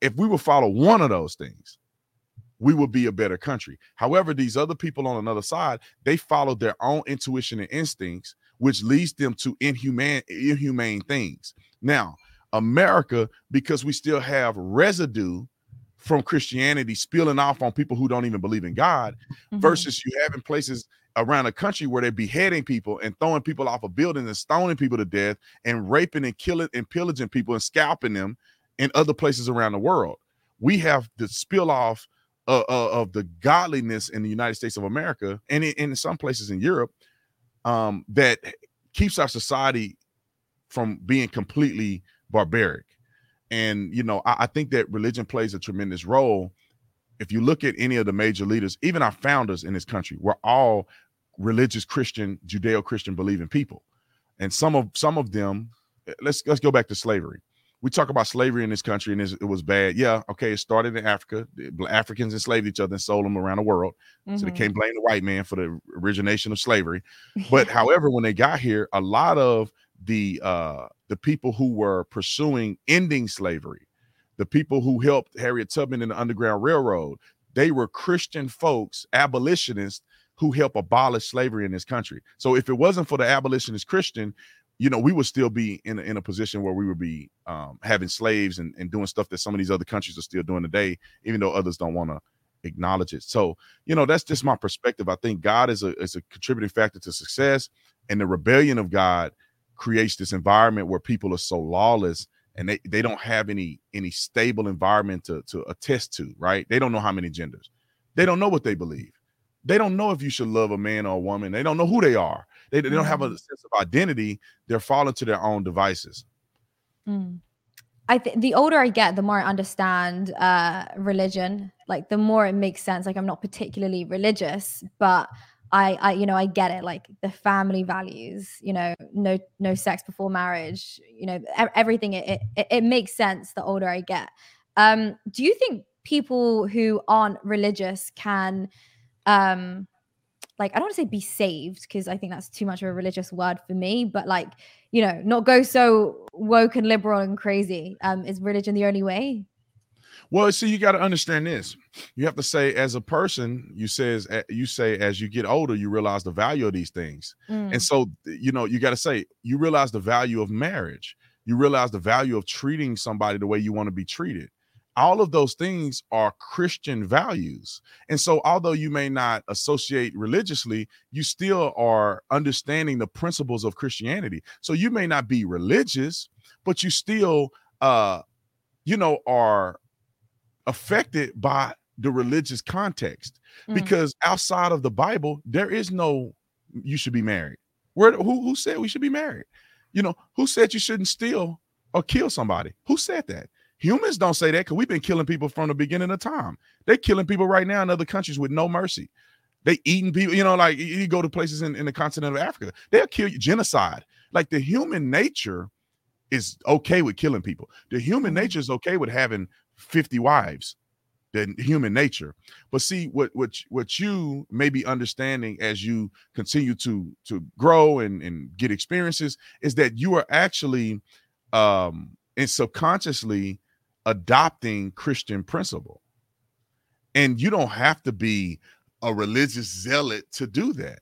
If we would follow one of those things, we would be a better country. However, these other people on another side, they follow their own intuition and instincts, which leads them to inhumane, inhumane things. Now, America, because we still have residue from Christianity spilling off on people who don't even believe in God,
Mhm.
versus you having places around the country where they're beheading people and throwing people off of buildings and stoning people to death and raping and killing and pillaging people and scalping them in other places around the world. We have the spill off uh, uh, of the godliness in the United States of America and in, in some places in Europe um, that keeps our society from being completely barbaric. And you know, I, I think that religion plays a tremendous role. If you look at any of the major leaders, even our founders in this country, we're all religious Christian, Judeo-Christian believing people. And some of some of them, let's let's go back to slavery. We talk about slavery in this country and it was bad. Yeah, okay, it started in Africa. Africans enslaved each other and sold them around the world. So they
Mhm.
can't blame the white man for the origination of slavery. But [LAUGHS] however, when they got here, a lot of the uh the people who were pursuing ending slavery, the people who helped Harriet Tubman in the Underground Railroad, they were Christian folks, abolitionists who helped abolish slavery in this country. So if it wasn't for the abolitionist Christian, you know, we would still be in a, in a position where we would be um, having slaves and, and doing stuff that some of these other countries are still doing today, even though others don't want to acknowledge it. So, you know, that's just my perspective. I think God is a is a contributing factor to success, and the rebellion of God creates this environment where people are so lawless and they, they don't have any any stable environment to to attest to, right? They don't know how many genders. They don't know what they believe. They don't know if you should love a man or a woman. They don't know who they are. They, they don't have a sense of identity. They're falling to their own devices.
Mm. I think the older I get, the more I understand uh, religion. Like the more it makes sense. Like I'm not particularly religious, but I, I, you know, I get it. Like the family values, you know, no, no sex before marriage. You know, everything. It, it, it makes sense the older I get. Um, do you think people who aren't religious can, um, like I don't want to say be saved because I think that's too much of a religious word for me, but like you know, not go so woke and liberal and crazy. Um, is religion the only way?
Well, see, you got to understand this. You have to say, as a person, you says you say as you get older, you realize the value of these things.
Mm,
And so, you know, you got to say you realize the value of marriage. You realize the value of treating somebody the way you want to be treated. All of those things are Christian values. And so, although you may not associate religiously, you still are understanding the principles of Christianity. So, you may not be religious, but you still, uh, you know, are affected by the religious context
mm,
because outside of the Bible, there is no you should be married. Where who who said we should be married? You know, who said you shouldn't steal or kill somebody? Who said that? Humans don't say that because we've been killing people from the beginning of time. They're killing people right now in other countries with no mercy. They eating people, you know, like you- go to places in, in the continent of Africa, they'll kill you, genocide. Like the human nature is okay with killing people. The human
Mhm.
nature is okay with having 50 wives. The human nature. But see what what what you may be understanding as you continue to to grow and and get experiences is that you are actually um and subconsciously adopting Christian principle. And you don't have to be a religious zealot to do that.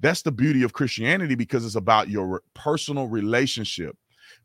That's the beauty of Christianity because it's about your personal relationship.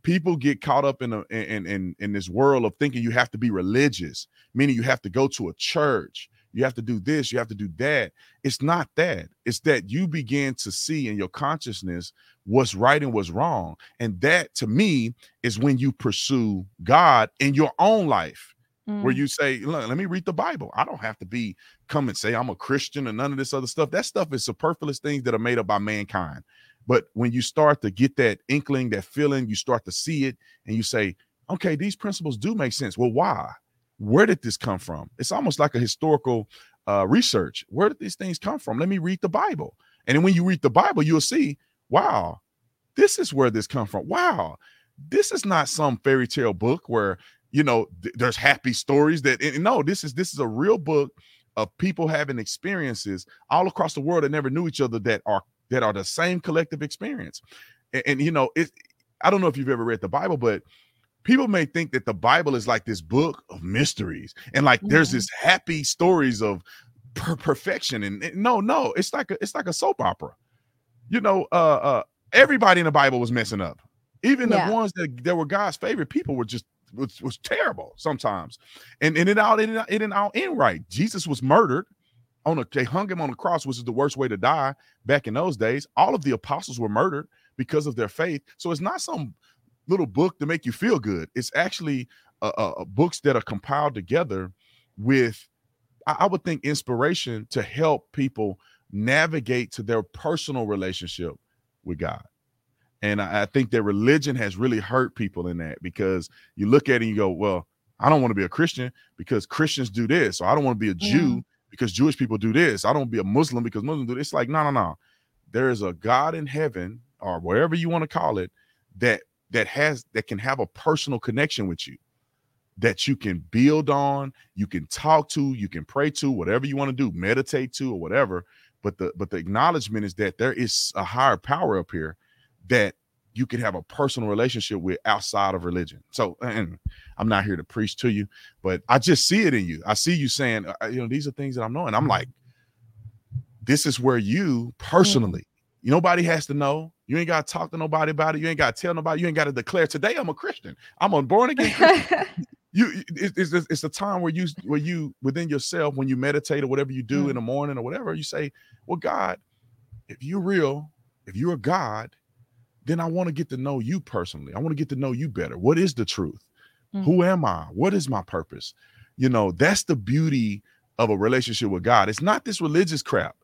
People get caught up in a in in in this world of thinking you have to be religious, meaning you have to go to a church, you have to do this, you have to do that. It's not that. It's that you begin to see in your consciousness what's right and what's wrong. And that to me is when you pursue God in your own life where
mm,
you say, Look, let me read the Bible. I don't have to be come and say I'm a Christian and none of this other stuff. That stuff is superfluous things that are made up by mankind. But when you start to get that inkling, that feeling, you start to see it and you say, okay, these principles do make sense. Well, why? Where did this come from? It's almost like a historical uh, research. Where did these things come from? Let me read the Bible. And then when you read the Bible, you'll see, wow, this is where this come from. Wow, this is not some fairy tale book where you know th- there's happy stories that and no this is this is a real book of people having experiences all across the world that never knew each other that are that are the same collective experience and, and you know it i don't know if you've ever read the bible but people may think that the bible is like this book of mysteries and like there's
Mhm.
this happy stories of per- perfection and, and no no it's like a it's like a soap opera. You know uh uh everybody in the bible was messing up. Even
Yeah.
the ones that, that were god's favorite people were just was, was terrible sometimes. And, and it all it, didn't- it didn't all end right. Jesus was murdered on a they hung him on a cross which is the worst way to die back in those days. All of the apostles were murdered because of their faith. So it's not some little book to make you feel good. It's actually uh, uh, books that are compiled together with I, I would think inspiration to help people navigate to their personal relationship with god. And I, I think that religion has really hurt people in that because you look at it and you go well i don't want to be a christian because christians do this or i don't want to be a jew because jewish people do this i don't be a muslim because muslims do this. It's like no no no. There is a God in heaven or wherever you want to call it that that has that can have a personal connection with you that you can build on, you can talk to, you can pray to, whatever you want to do, meditate to or whatever. But the but the acknowledgement is that there is a higher power up here that you can have a personal relationship with outside of religion. So, and I'm not here to preach to you, but I just see it in you. I see you saying, uh, you know, these are things that I'm knowing. I'm like, this is where you personally, nobody has to know. You ain't got to talk to nobody about it. You ain't got to tell nobody. You ain't got to declare today I'm a Christian. I'm a born again [LAUGHS] Christian. you it's, it's, it's a time where you where you within yourself when you meditate or whatever you do
Mm.
in the morning or whatever you say well god if you're real if you're a god then i want to get to know you personally i want to get to know you better what is the truth
Mm.
who am i what is my purpose you know that's the beauty of a relationship with god it's not this religious crap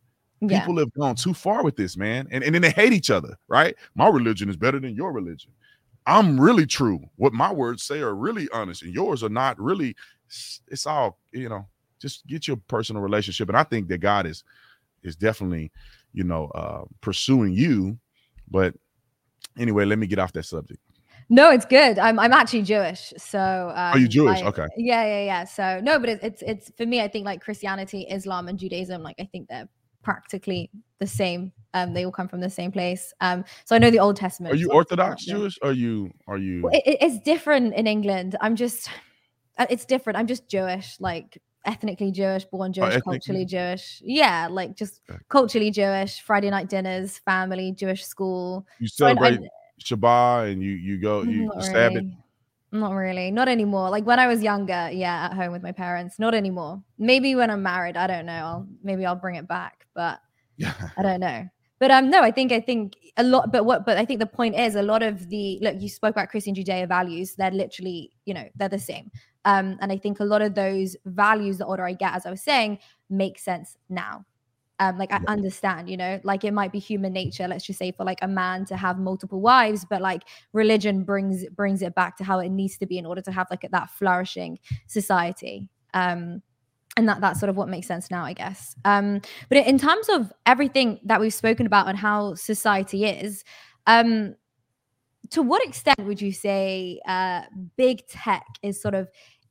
yeah.
people have gone too far with this man and, and then they hate each other right my religion is better than your religion i'm really true what my words say are really honest and yours are not really it's all you know just get your personal relationship and i think that god is is definitely you know uh pursuing you but anyway let me get off that subject
No, it's good. I'm I'm actually Jewish, so um,
Oh, you Jewish?
I-
Okay.
Yeah, yeah, yeah. So no, but it, it's it's for me. I think like Christianity, Islam, and Judaism. Like I think they're practically the same. Um, they all come from the same place. Um, so I know the Old Testament.
are you orthodox jewish are you are you
Well, it, it- it's different in England. I'm just, uh, it's different. I'm just Jewish, like ethnically Jewish, born Jewish,
ethnically?
culturally Jewish. Yeah, like just
Okay.
culturally Jewish. Friday night dinners, family, Jewish school.
you
So I- I-
celebrate shabbat and you you go you,
not
stab it
really. Not really. Not anymore. Like when I was younger, yeah, at home with my parents. Not anymore. Maybe when I'm married, I don't know. I'll maybe I'll bring it back, but [LAUGHS]
yeah
I don't know. But um no, I think I think a lot but what but I think the point is a lot of the look you spoke about Christian Judeo values, they're literally, you know, they're the same. Um and I think a lot of those values the older I get as I was saying make sense now. Um like I understand, you know, like it might be human nature, let's just say for like a man to have multiple wives, but like religion brings brings it back to how it needs to be in order to have like that flourishing society. Um and that that's sort of what makes sense now i guess um but in terms of everything that we've spoken about and how society is um to what extent would you say uh big tech is sort of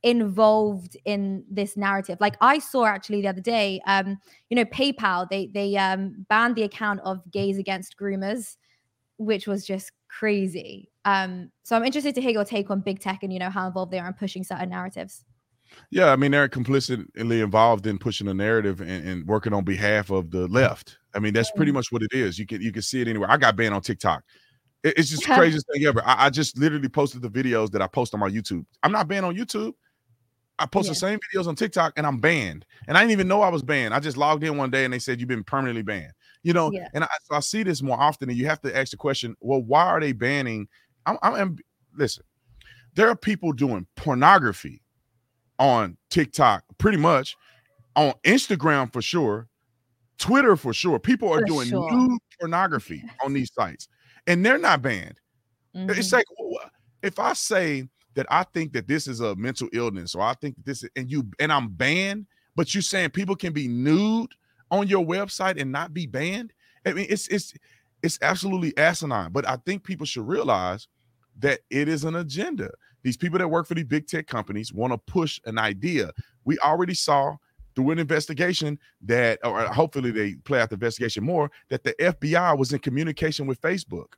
involved in this narrative like i saw actually the other day um you know paypal they they um banned the account of gays against groomers which was just crazy um so i'm interested to hear your take on big tech and you know how involved they are in pushing certain narratives
Yeah, I mean they're complicitly involved in pushing a narrative and, and working on behalf of the left. I mean that's pretty
Mm.
much what it is. You can you can see it anywhere. I got banned on TikTok. It's just
Yeah. [LAUGHS]
craziest thing ever. I, I just literally posted the videos that I post on my YouTube. I'm not banned on YouTube. I post the same videos on TikTok and I'm banned. And I didn't even know I was banned. I just logged in one day and they said you've been permanently banned. You know,
Yeah.
and I, so I see this more often. And you have to ask the question: Well, why are they banning? I'm, I'm, listen. There are people doing pornography on TikTok, pretty much, on Instagram for sure, Twitter for sure. People are
For
doing
sure.
nude pornography on these sites, and they're not banned. It's
Mhm.
like if I say that I think that this is a mental illness, or I think this, is, and you and I'm banned, but you're saying people can be nude on your website and not be banned. I mean, it's it's it's absolutely asinine. But I think people should realize that it is an agenda. These people that work for these big tech companies want to push an idea. We already saw through an investigation that, or hopefully they play out the investigation more, that the FBI was in communication with Facebook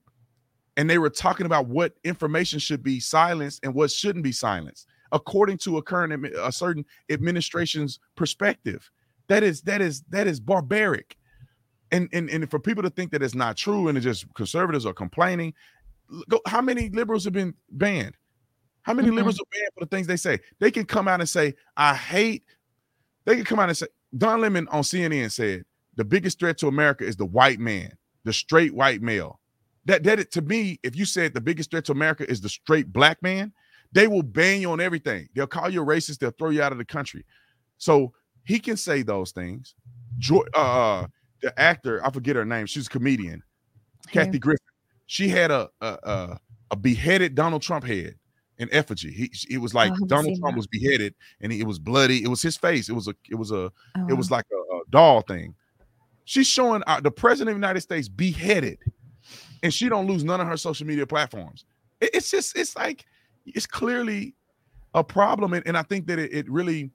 and they were talking about what information should be silenced and what shouldn't be silenced according to a current a certain administration's perspective. That is that is that is barbaric. And and, and for people to think that it's not true and it's just conservatives are complaining go, how many liberals have been banned? How many
Mhm.
liberals are banned for the things they say? They can come out and say i hate they can come out and say don lemon on cnn said the biggest threat to america is the white man the straight white male that that it, to me, if you said the biggest threat to America is the straight black man, they will ban you on everything. They'll call you a racist. They'll throw you out of the country. So he can say those things. Jo- uh, the actor, I forget her name. She's a comedian, Kathy Griffin. She had a a, a, a beheaded Donald Trump head in effigy. He it was like
Oh,
Donald Trump
that.
was beheaded, and he, it was bloody. It was his face. It was a it was a
Oh,
it was like a, a doll thing. She's showing uh, the president of the United States beheaded, and she don't lose none of her social media platforms. It- it's just it's like it's clearly a problem, and, and I think that it, it really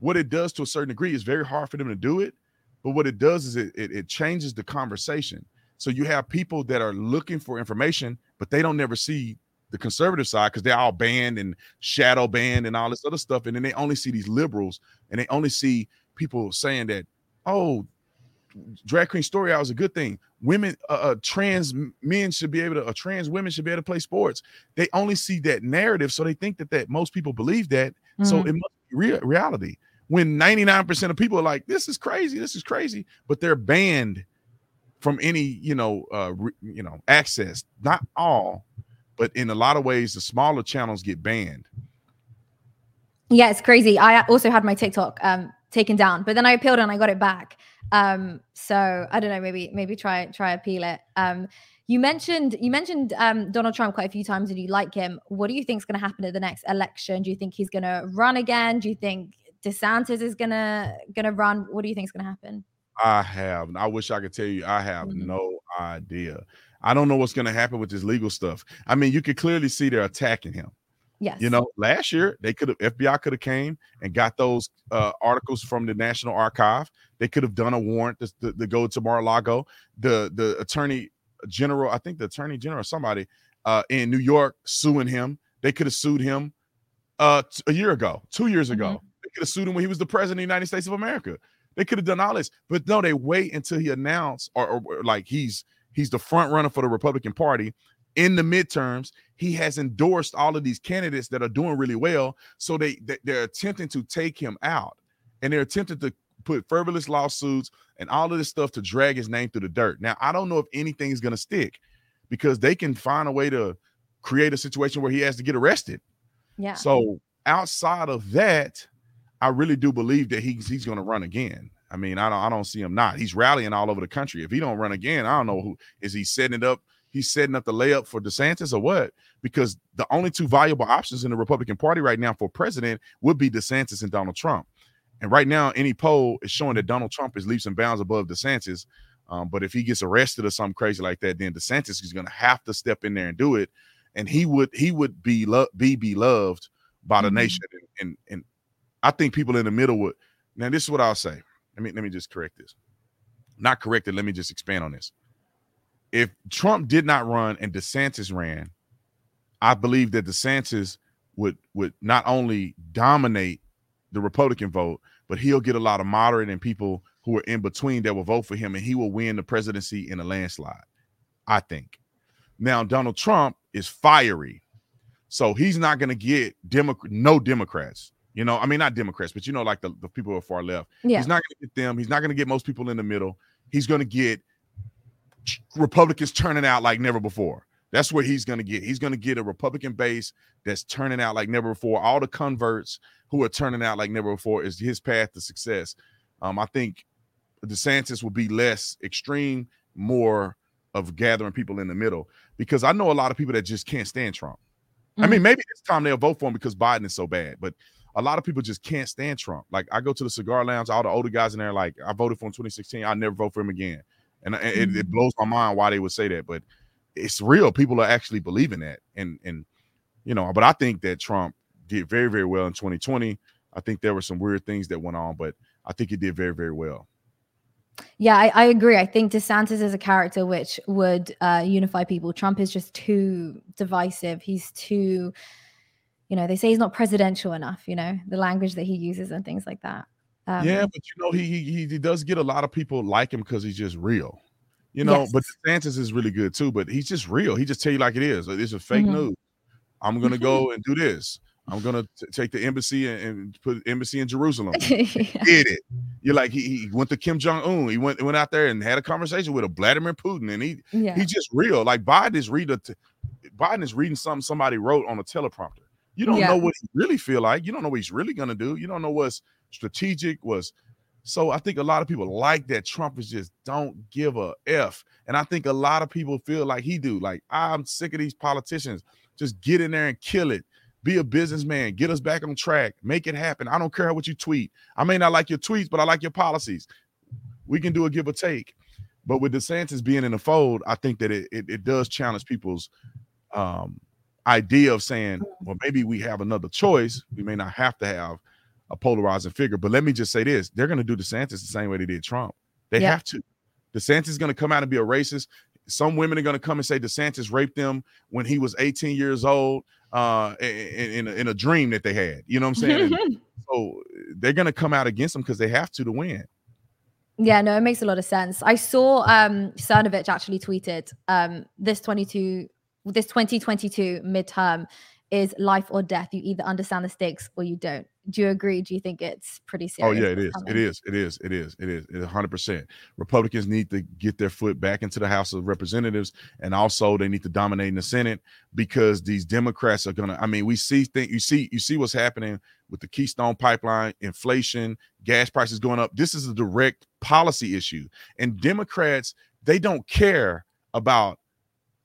what it does to a certain degree is very hard for them to do it. But what it does is it, it it changes the conversation. So you have people that are looking for information, but they don't never see the conservative side because they're all banned and shadow banned and all this other stuff. And then they only see these liberals and they only see people saying that, oh, drag queen story hour is a good thing. Women, uh, uh, trans men should be able to, uh, trans women should be able to play sports. They only see that narrative, so they think that that most people believe that. So
Mhm.
it must be real reality. When 99% of people are like, this is crazy, this is crazy, but they're banned from any, you know, uh, re- you know, access. Not all, but in a lot of ways, the smaller channels get banned.
Yeah, it's crazy. I also had my TikTok um taken down, but then I appealed and I got it back. Um, so I don't know, maybe maybe try try appeal it. Um, you mentioned you mentioned um Donald Trump quite a few times and you like him. What do you think is going to happen at the next election? Do you think he's going to run again? Do you think DeSantis is gonna gonna run? What do you think is going to happen?
I have. I wish I could tell you. I have
Mhm.
no idea. I don't know what's going to happen with this legal stuff. I mean, you could clearly see they're attacking him.
Yes.
You know, last year they could have FBI could have came and got those uh, articles from the National Archive. They could have done a warrant to, to, to go to Mar-a-Lago. The the attorney general, I think the attorney general, somebody uh, in New York suing him. They could have sued him uh, t- a year ago, two years ago.
Mhm.
They could have sued him when he was the president of the United States of America. They could have done all this, but no, they wait until he announced or, or- or like he's he's the front runner for the Republican Party in the midterms. He has endorsed all of these candidates that are doing really well, so they, they they're attempting to take him out, and they're attempting to put frivolous lawsuits and all of this stuff to drag his name through the dirt. Now, I don't know if anything's going to stick because they can find a way to create a situation where he has to get arrested.
yeah.
So outside of that, I really do believe that he's he's going to run again. I mean, I don't I don't see him not. He's rallying all over the country. If he don't run again, I don't know who is he setting it up. He's setting up the layup for DeSantis or what? Because the only two viable options in the Republican Party right now for president would be DeSantis and Donald Trump. And right now, any poll is showing that Donald Trump is leaps and bounds above DeSantis. Um, but if he gets arrested or something crazy like that, then DeSantis is going to have to step in there and do it. And he would he would be lo- be beloved by the
Mhm.
nation. And, and and I think people in the middle would. Now, this is what I'll say. Let me let me just correct this. Not corrected. Let me just expand on this. If Trump did not run and DeSantis ran, I believe that DeSantis would would not only dominate the Republican vote, but he'll get a lot of moderate and people who are in between that will vote for him, and he will win the presidency in a landslide. I think. Now Donald Trump is fiery, so he's not going to get Democrat no Democrats. You know, I mean not Democrats, but you know, like the, the people who are far left.
yeah.
He's not going to get them. He's not going to get most people in the middle. He's going to get Republicans turning out like never before. That's what he's going to get. He's going to get a Republican base that's turning out like never before. All the converts who are turning out like never before is his path to success. Um, I think DeSantis will be less extreme, more of gathering people in the middle because I know a lot of people that just can't stand Trump. I mean, maybe this time they'll vote for him because Biden is so bad, but a lot of people just can't stand Trump. Like I go to the cigar lounge, all the older guys in there, like I voted for him in 2016, I'll never vote for him again. And I- it, it blows my mind why they would say that, but it's real. People are actually believing that. And and you know, but I think that Trump did very, very well in 2020. I think there were some weird things that went on, but I think he did very, very well.
Yeah, I, I agree. I think DeSantis is a character which would uh, unify people. Trump is just too divisive. He's too, you know, they say he's not presidential enough. You know, the language that he uses and things like that. Um,
yeah, but you know, he he he does get a lot of people like him because he's just real. You know, but
Yes.
DeSantis is really good too, but he's just real. He just tell you like it is. Like, This is fake
Mhm.
news. I'm gonna go and do this. I'm gonna t- take the embassy and, and put embassy in Jerusalem. [LAUGHS]
yeah.
Did it? You're like he, he went to Kim Jong Un. He went went out there and had a conversation with a Vladimir Putin, and he
yeah.
he's just real. Like Biden is reading, t- Biden is reading something somebody wrote on a teleprompter. You don't
Yeah.
know what he really feel like. You don't know what he's really gonna do. You don't know what's strategic. Was so I think a lot of people like that Trump is just don't give a f, and I think a lot of people feel like he do. Like I'm sick of these politicians. Just get in there and kill it. Be a businessman. Get us back on track. Make it happen. I don't care what you tweet. I may not like your tweets, but I like your policies. We can do a give or take. But with DeSantis being in the fold, I think that it it, it does challenge people's um, idea of saying, well, maybe we have another choice. We may not have to have a polarizing figure. But let me just say this: they're going to do DeSantis the same way they did Trump. They
Yeah.
have to. DeSantis is going to come out and be a racist. Some women are going to come and say DeSantis raped them when he was 18 years old uh, in, in, a, in a dream that they had. You know what I'm saying? And [LAUGHS] so they're going to come out against him because they have to to win.
Yeah, no, it makes a lot of sense. I saw um Cernovich actually tweeted um this 22 this 2022 midterm is life or death. You either understand the stakes or you don't. Do you agree? Do you think it's pretty serious?
Oh yeah, it is. It is. It is. It is. It is. It is 100. percent Republicans need to get their foot back into the House of Representatives, and also they need to dominate in the Senate because these Democrats are gonna. I mean, we see things. You see. You see what's happening with the Keystone Pipeline, inflation, gas prices going up. This is a direct policy issue, and Democrats they don't care about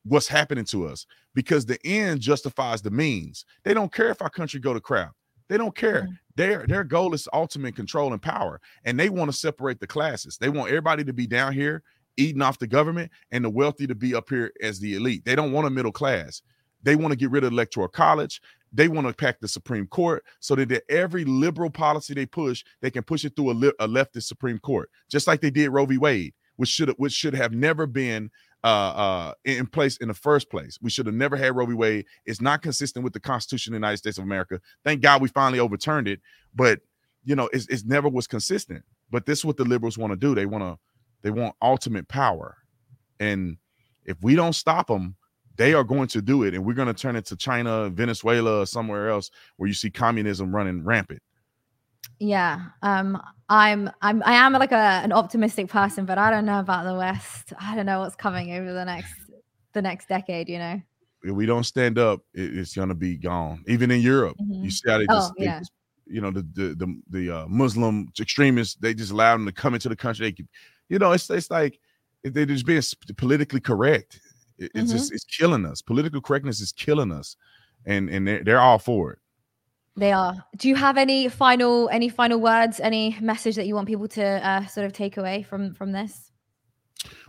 what's happening to us because the end justifies the means. They don't care if our country go to crap. They don't care. Mm-hmm. Their their goal is ultimate control and power, and they want to separate the classes. They want everybody to be down here eating off the government, and the wealthy to be up here as the elite. They don't want a middle class. They want to get rid of electoral college. They want to pack the Supreme Court so that that every liberal policy they push, they can push it through a, li- a leftist Supreme Court, just like they did Roe v. Wade, which should which should have never been uh, uh, in place in the first place. We should have never had Roe v. Wade. It's not consistent with the Constitution of the United States of America. Thank God we finally overturned it, but you know, it's, it's never was consistent. But this is what the liberals want to do. They want to they want ultimate power, and if we don't stop them, they are going to do it, and we're going to turn it to China, Venezuela, or somewhere else where you see communism running rampant.
Yeah. Um I'm I'm I am like a an optimistic person, but I don't know about the West. I don't know what's coming over the next the next decade, you know.
If we don't stand up, it- it's going to be gone. Even in Europe,
Mhm.
you see how they
Oh,
just, they
yeah.
just- you know, the the the, the uh, Muslim extremists, they just allow them to come into the country. They, you know, it's it's like they're just being politically correct. It- it's
Mhm.
just it's killing us. Political correctness is killing us, and and they're, they're all for it.
They are. Do you have any final any final words, any message that you want people to uh, sort of take away from from this?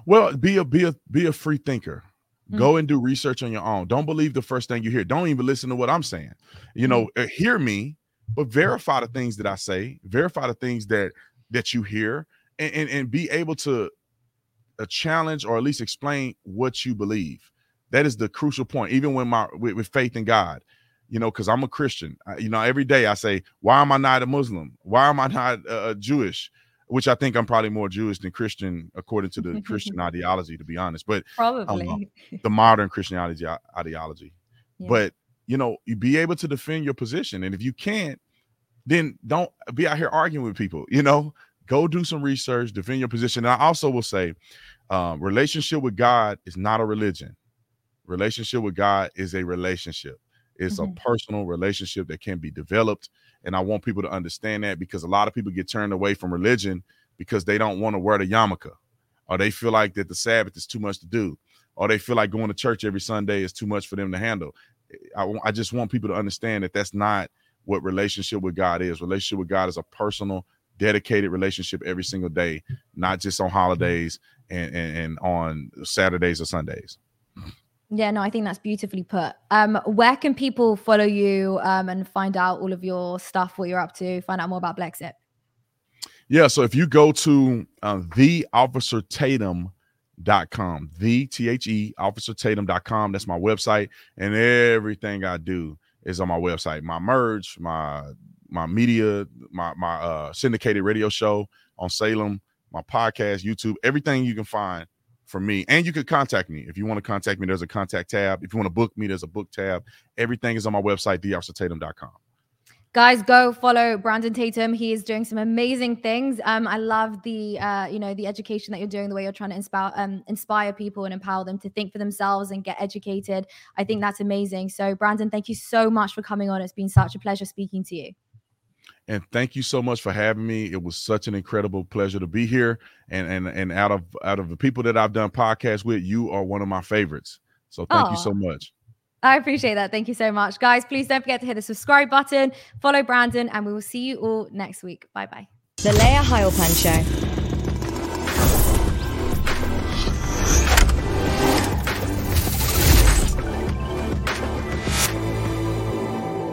Well, be a be a be a free thinker.
Mm.
Go and do research on your own. Don't believe the first thing you hear. Don't even listen to what I'm saying. You know,
Mm.
uh, hear me, but verify the things that I say. Verify the things that that you hear, and and, and be able to uh, challenge or at least explain what you believe. That is the crucial point. Even when my with, with faith in God, you know, because I'm a Christian. I- you know, every day I say, why am I not a Muslim? Why am I not uh, Jewish? Which I think I'm probably more Jewish than Christian according to the Christian [LAUGHS] ideology, to be honest. But
Probably.
the modern Christianity i- ideology.
Yeah.
But you know, you be able to defend your position, and if you can't, then don't be out here arguing with people. You know, go do some research, defend your position. And I also will say, um, relationship with God is not a religion. Relationship with God is a relationship. It's
Mhm.
a personal relationship that can be developed, and I want people to understand that because a lot of people get turned away from religion because they don't want to wear the yarmulke, or they feel like that the Sabbath is too much to do, or they feel like going to church every Sunday is too much for them to handle. I, I just want people to understand that that's not what relationship with God is. Relationship with God is a personal, dedicated relationship every single day, not just on holidays and, and, and on Saturdays or Sundays.
Yeah, no, I think that's beautifully put. Um, where can people follow you um, and find out all of your stuff, what you're up to, find out more about Blexit?
Yeah, so if you go to uh, theofficertatum.com, the T H E officertatum.com, that's my website, and everything I do is on my website. My merge, my my media, my my uh syndicated radio show on Salem, my podcast, YouTube, everything you can find from me. And you can contact me. If you want to contact me, there's a contact tab. If you want to book me, there's a book tab. Everything is on my website, theofficertatum.com.
guys go follow brandon tatum he is doing some amazing things um i love the uh you know the education that you're doing the way you're trying to inspire um inspire people and empower them to think for themselves and get educated i think that's amazing so brandon thank you so much for coming on it's been such a pleasure speaking to you
and thank you so much for having me. It was such an incredible pleasure to be here. And and and out of out of the people that i've done podcasts with you are one of my favorites. So thank you so much.
I appreciate that. Thank you so much. Guys please don't forget to hit the subscribe button follow brandon and we will see you all next week. Bye bye
The Layah Heilpern Show.